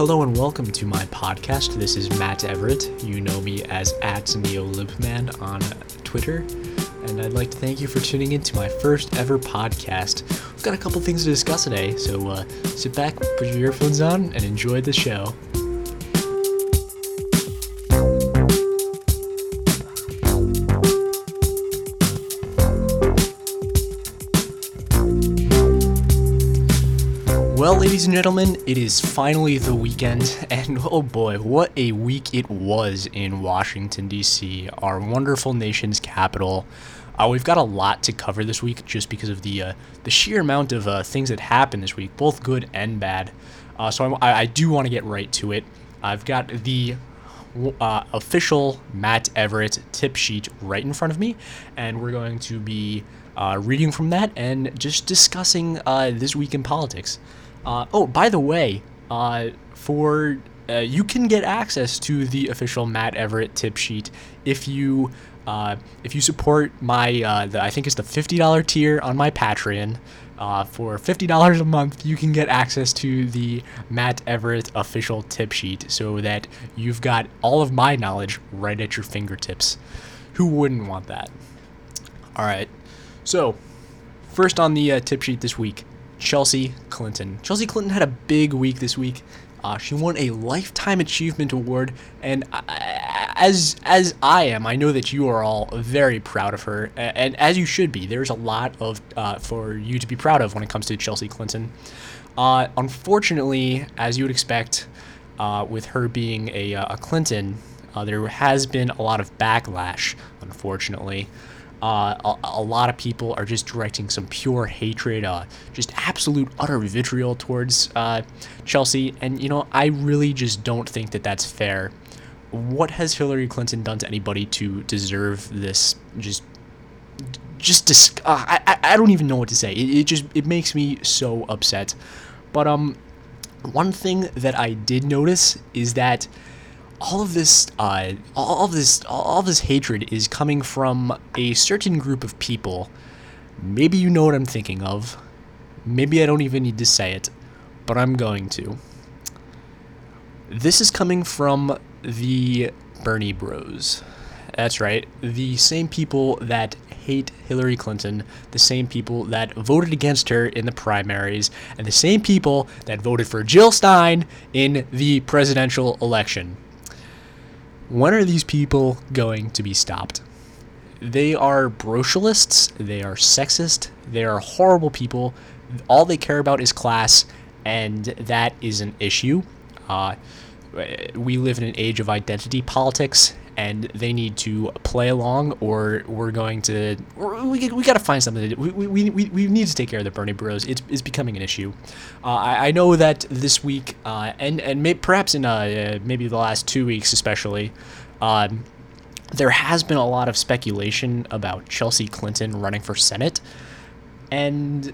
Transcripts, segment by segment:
Hello and welcome to my podcast. This is Matt Everett. You know me as at NeoLibman on Twitter. And I'd like to thank you for tuning in to my first ever podcast. We've got a couple things to discuss today, so uh, sit back, put your earphones on, and enjoy the show. Ladies and gentlemen, it is finally the weekend, and oh boy, what a week it was in Washington, D.C., our wonderful nation's capital. Uh, we've got a lot to cover this week just because of the uh, the sheer amount of uh, things that happened this week, both good and bad. Uh, so I, I do want to get right to it. I've got the uh, official Matt Everett tip sheet right in front of me, and we're going to be uh, reading from that and just discussing this week in politics. Uh, oh, by the way, uh, for uh, you can get access to the official Matt Everett tip sheet if you uh, if you support my uh, the, I think it's the fifty dollar tier on my Patreon. Uh, for fifty dollars a month, you can get access to the Matt Everett official tip sheet, so that you've got all of my knowledge right at your fingertips. Who wouldn't want that? All right. So, first on the tip sheet this week, Chelsea Clinton. Chelsea Clinton had a big week this week. Uh, she won a lifetime achievement award, and I, as as I am, I know that you are all very proud of her, and as you should be. There's a lot of uh, for you to be proud of when it comes to Chelsea Clinton. Uh, unfortunately, as you would expect, uh, with her being a, uh, a Clinton, uh, there has been a lot of backlash. Unfortunately. Uh, a, a, lot of people are just directing some pure hatred, uh, just absolute utter vitriol towards uh, Chelsea. And, you know, I really just don't think that that's fair. What has Hillary Clinton done to anybody to deserve this just just dis- uh, I, I don't even know what to say. It, it just it makes me so upset. But um one thing that I did notice is that all of this, uh, all of this, all of this hatred is coming from a certain group of people. Maybe you know what I'm thinking of. Maybe I don't even need to say it, but I'm going to. This is coming from the Bernie Bros. That's right, the same people that hate Hillary Clinton, the same people that voted against her in the primaries, and the same people that voted for Jill Stein in the presidential election. When are these people going to be stopped? They are brocialists, they are sexist, they are horrible people. All they care about is class, and that is an issue. Uh, we live in an age of identity politics, and they need to play along, or we're going to we, we got to find something to do. We, we, we, we need to take care of the Bernie Bros. It's, it's becoming an issue. Uh, I, I know that this week, uh, and and may, perhaps in uh, maybe the last two weeks especially. Um, there has been a lot of speculation about Chelsea Clinton running for Senate. And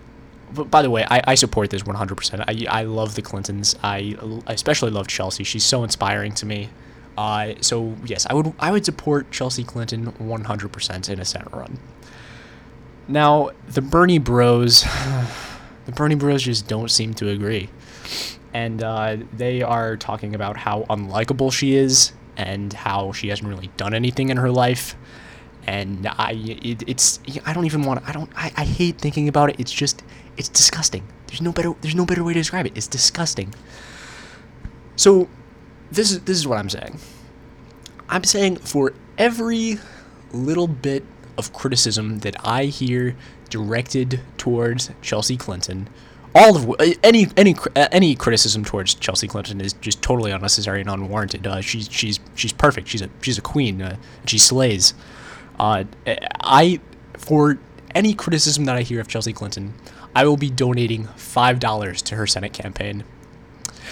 by the way, I, I support this 100%. I, I love the Clintons. I, I especially love Chelsea. She's so inspiring to me. Uh, so yes, I would I would support Chelsea Clinton 100% in a Senate run. Now the Bernie Bros, the Bernie Bros just don't seem to agree, and uh, they are talking about how unlikable she is and how she hasn't really done anything in her life. And I, it, it's I don't even want I don't I, I hate thinking about it. It's just it's disgusting. There's no better there's no better way to describe it. It's disgusting. So this is this is what I'm saying. I'm saying for every little bit of criticism that I hear directed towards Chelsea Clinton, all of any any any criticism towards Chelsea Clinton is just totally unnecessary and unwarranted. Uh, she's she's she's perfect. She's a she's a queen. Uh, she slays. Uh, I for any criticism that I hear of Chelsea Clinton, I will be donating five dollars to her Senate campaign.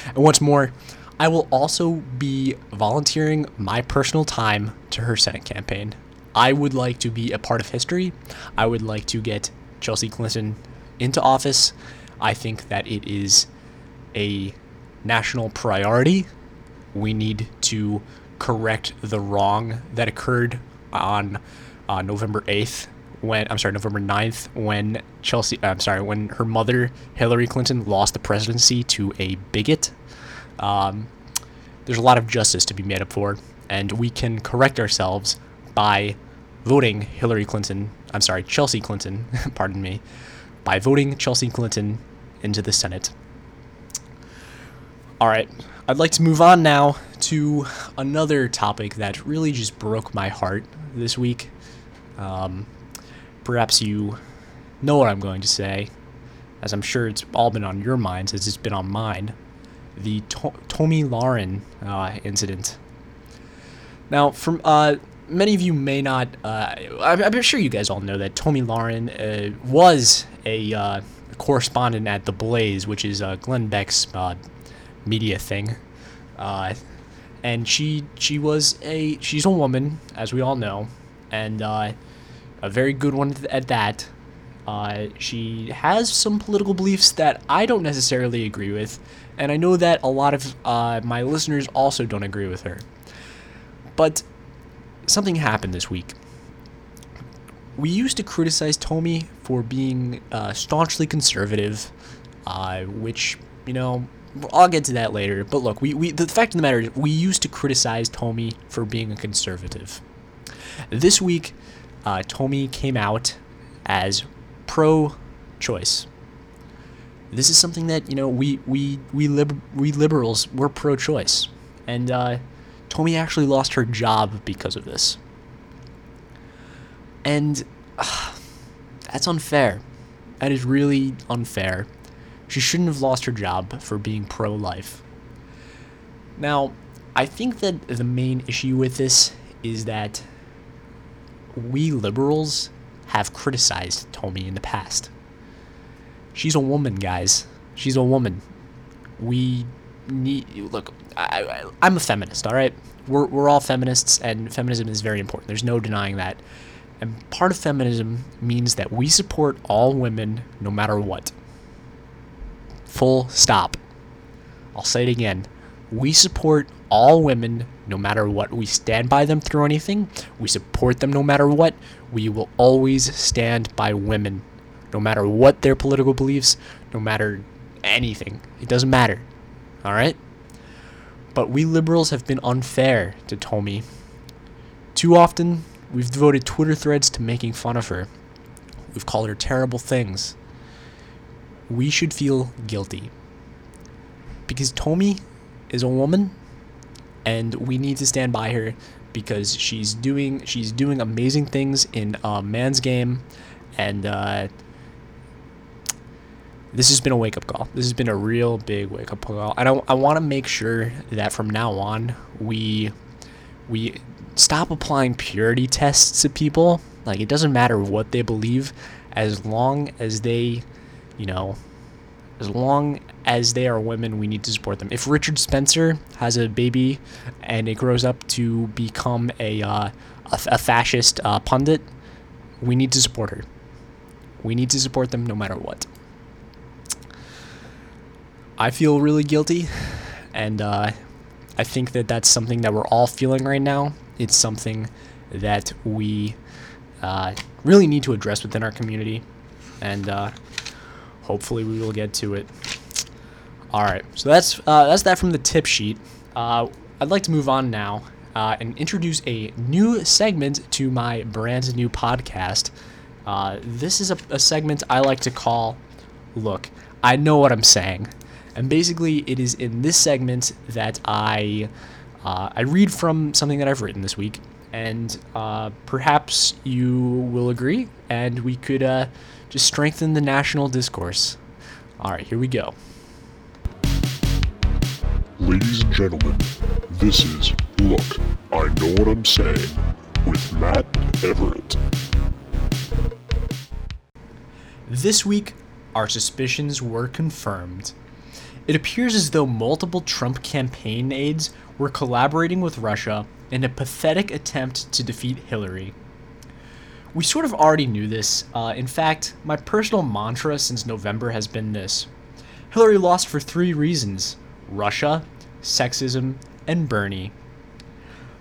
And once more, I will also be volunteering my personal time to her Senate campaign. I would like to be a part of history. I would like to get Chelsea Clinton into office. I think that it is a national priority. We need to correct the wrong that occurred on uh, November 8th when I'm sorry, November 9th when Chelsea I'm sorry, when her mother Hillary Clinton lost the presidency to a bigot um, there's a lot of justice to be made up for, and we can correct ourselves by voting Hillary Clinton. I'm sorry, Chelsea Clinton. pardon me, by voting Chelsea Clinton into the Senate. All right, I'd like to move on now to another topic that really just broke my heart this week. Um, perhaps you know what I'm going to say, as I'm sure it's all been on your minds as it's been on mine. The to- Tomi Lahren uh, incident. Now, from uh, many of you may not, uh, I'm, I'm, sure you guys all know that Tomi Lahren uh, was a uh, correspondent at The Blaze, which is Glenn Beck's media thing. and she she was a she's a woman, as we all know, and a very good one at that. Uh, she has some political beliefs that I don't necessarily agree with, and I know that a lot of uh, my listeners also don't agree with her. But something happened this week. We used to criticize Tomi for being uh, staunchly conservative, uh, which, you know, I'll get to that later. But look, we, we the fact of the matter is, we used to criticize Tomi for being a conservative. This week, uh, Tomi came out as pro-choice. This is something that you know we we we lib- we liberals we're pro-choice, and uh, Tomi actually lost her job because of this. And uh, that's unfair. That is really unfair. She shouldn't have lost her job for being pro-life. Now, I think that the main issue with this is that we liberals have criticized Tomi in the past. She's a woman, guys. She's a woman. We need look. I, I, am a feminist. All right, we're we're all feminists, and feminism is very important. There's no denying that. And part of feminism means that we support all women, no matter what. Full stop. I'll say it again. We support all women no matter what. We stand by them through anything. We support them no matter what. We will always stand by women no matter what their political beliefs, no matter anything. It doesn't matter. All right? But we liberals have been unfair to Tomi. Too often, we've devoted Twitter threads to making fun of her. We've called her terrible things. We should feel guilty. Because Tomi is a woman and we need to stand by her because she's doing she's doing amazing things in a man's game and uh, this has been a wake up call. This has been a real big wake up call, and I, I want to make sure that from now on we we stop applying purity tests to people. Like it doesn't matter what they believe, as long as they, you know, as long as they are women, we need to support them. If Richard Spencer has a baby and it grows up to become a uh, a, a, fascist uh, pundit, we need to support her. We need to support them no matter what. I feel really guilty, and uh, I think that that's something that we're all feeling right now. It's something that we uh, really need to address within our community, and uh, hopefully we will get to it. All right, so that's uh, that's that from the tip sheet. Uh, I'd like to move on now uh, and introduce a new segment to my brand new podcast. this is a, a segment I like to call "Look, I know what I'm saying." And basically, it is in this segment that I uh, I read from something that I've written this week, and uh, perhaps you will agree, and we could uh, just strengthen the national discourse. All right, here we go. Ladies and gentlemen, this is Look, I Know What I'm Saying with Matt Everett. This week, our suspicions were confirmed. It appears as though multiple Trump campaign aides were collaborating with Russia in a pathetic attempt to defeat Hillary. We sort of already knew this. Uh, in fact, my personal mantra since November has been this Hillary lost for three reasons Russia, sexism, and Bernie.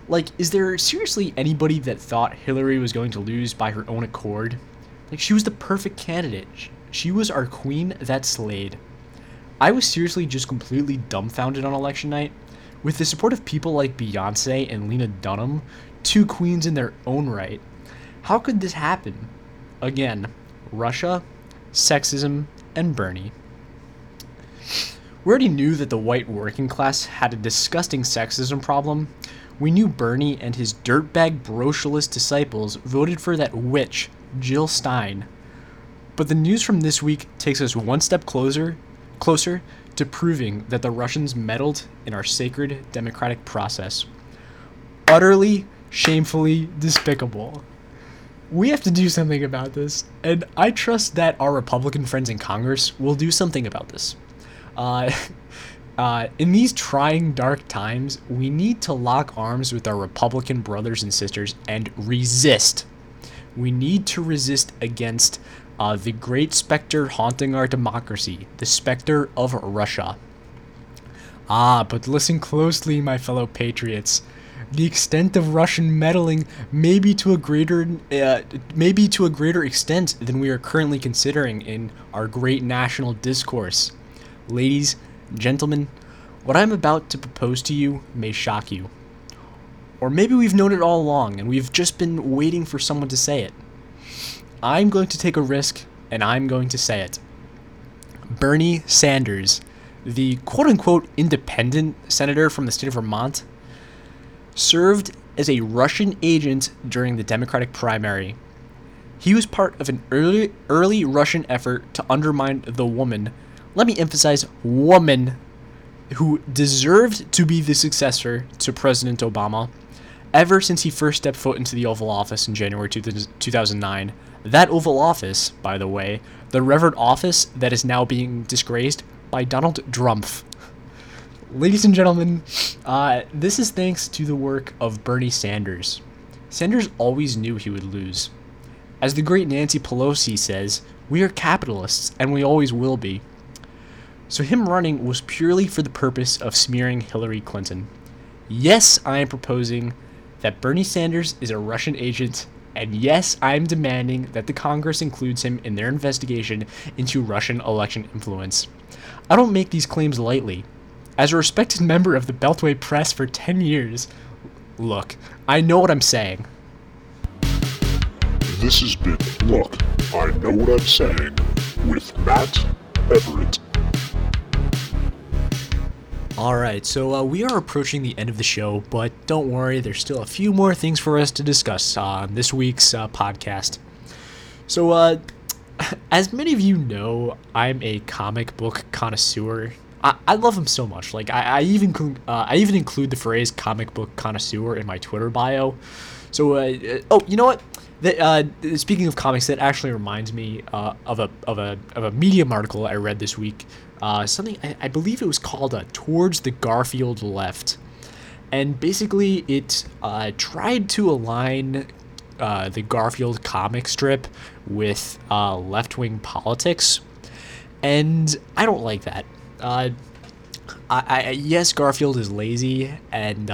Like, is there seriously anybody that thought Hillary was going to lose by her own accord? Like, she was the perfect candidate. She was our queen that slayed. I was seriously just completely dumbfounded on election night. With the support of people like Beyonce and Lena Dunham, two queens in their own right, how could this happen? Again, Russia, sexism, and Bernie. We already knew that the white working class had a disgusting sexism problem. We knew Bernie and his dirtbag brocialist disciples voted for that witch, Jill Stein. But the news from this week takes us one step closer, closer to proving that the Russians meddled in our sacred democratic process. Utterly, shamefully despicable. We have to do something about this, and I trust that our Republican friends in Congress will do something about this. Uh, uh, in these trying, dark times, we need to lock arms with our Republican brothers and sisters and resist. We need to resist against uh, the great specter haunting our democracy, the specter of Russia. Ah, but listen closely, my fellow patriots. The extent of Russian meddling may be to a greater, uh, maybe to a greater extent than we are currently considering in our great national discourse. Ladies, gentlemen, what I'm about to propose to you may shock you. Or maybe we've known it all along and we've just been waiting for someone to say it. I'm going to take a risk and I'm going to say it. Bernie Sanders, the quote unquote independent senator from the state of Vermont, served as a Russian agent during the Democratic primary. He was part of an early early Russian effort to undermine the woman, let me emphasize woman, who deserved to be the successor to President Obama ever since he first stepped foot into the Oval Office in January 2009. That Oval Office, by the way, the revered office that is now being disgraced by Donald Trump. Ladies and gentlemen, uh, this is thanks to the work of Bernie Sanders. Sanders always knew he would lose. As the great Nancy Pelosi says, we are capitalists and we always will be. So him running was purely for the purpose of smearing Hillary Clinton. Yes, I am proposing that Bernie Sanders is a Russian agent and yes, I'm demanding that the Congress includes him in their investigation into Russian election influence. I don't make these claims lightly. As a respected member of the Beltway press for 10 years, look, I know what I'm saying. This has been Look, I Know What I'm Saying with Matt Everett. All right, so uh, we are approaching the end of the show, but don't worry, there's still a few more things for us to discuss on this week's uh, podcast. So, uh, as many of you know, I'm a comic book connoisseur. I, I love them so much. Like, I, I even uh, I even include the phrase "comic book connoisseur" in my Twitter bio. So, uh, oh, you know what? That, uh, speaking of comics, that actually reminds me uh, of a of a of a Medium article I read this week. Uh, something I, I, believe it was called uh, "Towards the Garfield Left," and basically it uh, tried to align uh, the Garfield comic strip with uh, left-wing politics, and I don't like that. I, I, yes, Garfield is lazy, and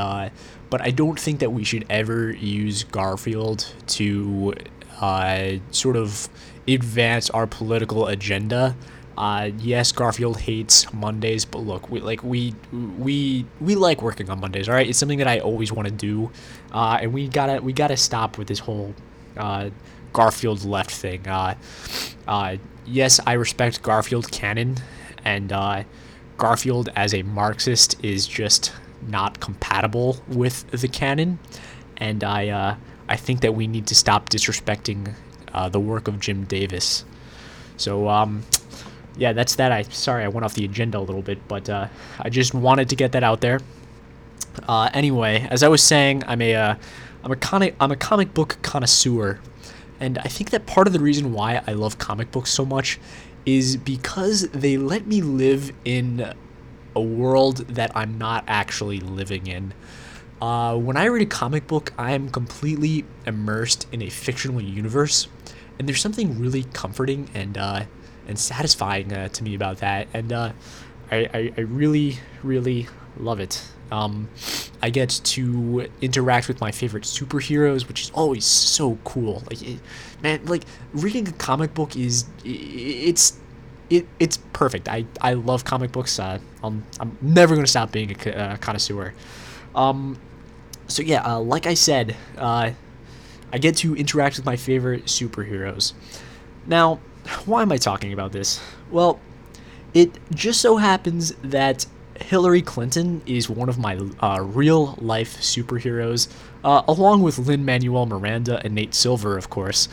but I don't think that we should ever use Garfield to sort of advance our political agenda. Uh, yes, Garfield hates Mondays, but look, we like we we we like working on Mondays. All right, it's something that I always want to do, uh, and we gotta we gotta stop with this whole uh, Garfield left thing. Uh, uh, yes, I respect Garfield canon, and uh, Garfield as a Marxist is just not compatible with the canon, and I I think that we need to stop disrespecting the work of Jim Davis. So um, yeah, that's that. I sorry I went off the agenda a little bit, but uh, I just wanted to get that out there. Uh, anyway, as I was saying, I'm a am uh, a comic I'm a comic book connoisseur, and I think that part of the reason why I love comic books so much is because they let me live in a world that I'm not actually living in. Uh, when I read a comic book, I am completely immersed in a fictional universe, and there's something really comforting and uh, and satisfying uh, to me about that. And uh, I, I, I, really, really love it. Um, I get to interact with my favorite superheroes, which is always so cool. Like, it, man, like reading a comic book is it's it, it's perfect. I, I love comic books. Uh, I'm, I'm never going to stop being a uh, connoisseur. Um, so, yeah, uh, like I said, uh, I get to interact with my favorite superheroes. Now, why am I talking about this? Well, it just so happens that Hillary Clinton is one of my uh, real life superheroes, along with Lin Manuel Miranda and Nate Silver, of course.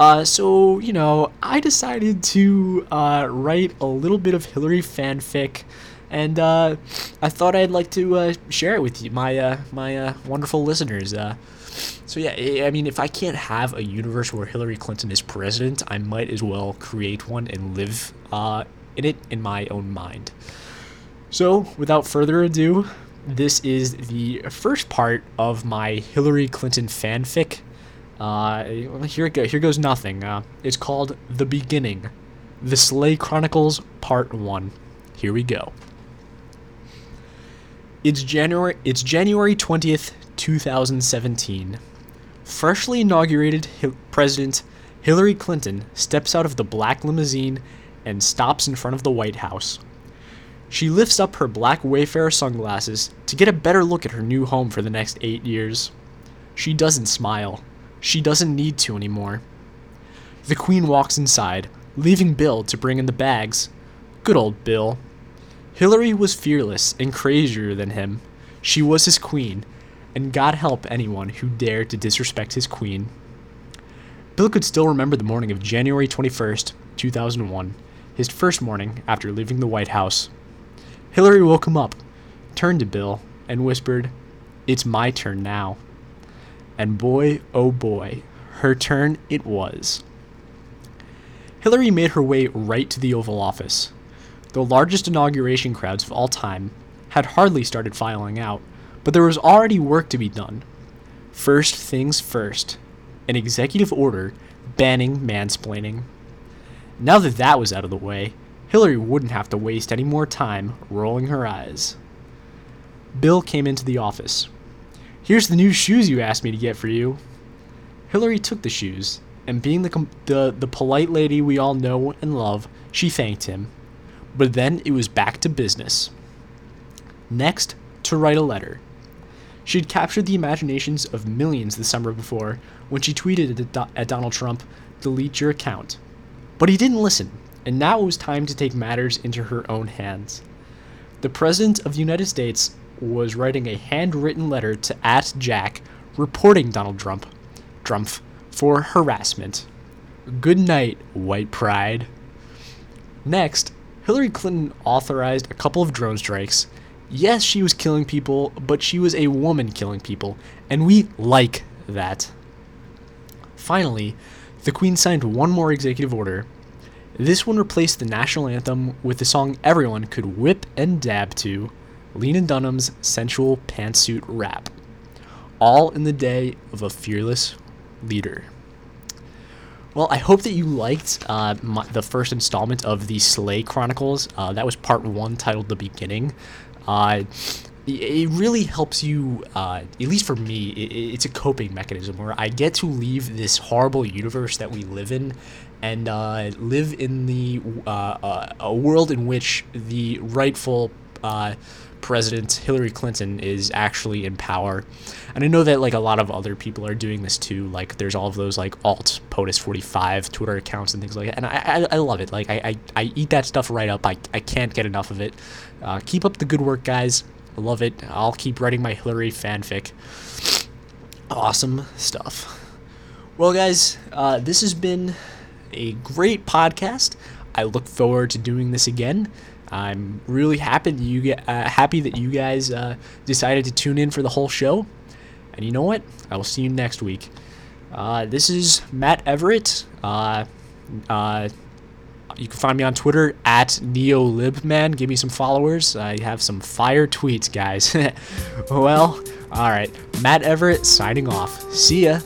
Uh, so, you know, I decided to uh, write a little bit of Hillary fanfic, and uh, I thought I'd like to uh, share it with you, my my wonderful listeners. so yeah, I mean, if I can't have a universe where Hillary Clinton is president, I might as well create one and live in it in my own mind. So, without further ado, this is the first part of my Hillary Clinton fanfic. Uh, here it go, here goes nothing. Uh, it's called The Beginning, The Slay Chronicles Part 1. Here we go. It's January it's January 20th, 2017. Freshly inaugurated President Hillary Clinton steps out of the black limousine and stops in front of the White House. She lifts up her black Wayfarer sunglasses to get a better look at her new home for the next eight years. She doesn't smile. She doesn't need to anymore. The Queen walks inside, leaving Bill to bring in the bags. Good old Bill. Hillary was fearless and crazier than him. She was his queen, and God help anyone who dared to disrespect his queen. Bill could still remember the morning of January 21st, 2001, his first morning after leaving the White House. Hillary woke him up, turned to Bill, and whispered, It's my turn now. And boy, oh boy, her turn it was. Hillary made her way right to the Oval Office. The largest inauguration crowds of all time had hardly started filing out, but there was already work to be done. First things first an executive order banning mansplaining. Now that that was out of the way, Hillary wouldn't have to waste any more time rolling her eyes. Bill came into the office. Here's the new shoes you asked me to get for you. Hillary took the shoes, and being the, the, the polite lady we all know and love, she thanked him. But then it was back to business. Next, to write a letter. She'd captured the imaginations of millions the summer before when she tweeted at Donald Trump, delete your account. But he didn't listen and now it was time to take matters into her own hands. The President of the United States was writing a handwritten letter to at Jack reporting Donald Trump, Trump for harassment. Good night, white pride. Next, Hillary Clinton authorized a couple of drone strikes. Yes, she was killing people, but she was a woman killing people, and we like that. Finally, the Queen signed one more executive order this one replaced the national anthem with the song everyone could whip and dab to Lena Dunham's sensual pantsuit rap, All in the day of a fearless leader. Well, I hope that you liked uh, my, the first installment of the Slay Chronicles. Uh, that was part one, titled The Beginning. Uh, it really helps you, uh, at least for me, it, it's a coping mechanism where I get to leave this horrible universe that we live in and uh, live in the uh, a world in which the rightful president Hillary Clinton is actually in power. And I know that like a lot of other people are doing this too. Like there's all of those like alt POTUS 45 Twitter accounts and things like that. And I, I, I love it. Like I, I, I, eat that stuff right up. I, I can't get enough of it. Uh, keep up the good work, guys. I love it. I'll keep writing my Hillary fanfic. Awesome stuff. Well, guys, uh, this has been a great podcast. I look forward to doing this again. I'm really happy that you get uh, happy that you guys uh, decided to tune in for the whole show. And you know what? I will see you next week. Uh, this is Matt Everett. Uh, uh, you can find me on Twitter at NeoLibman. Give me some followers. I have some fire tweets, guys. well, all right. Matt Everett signing off. See ya.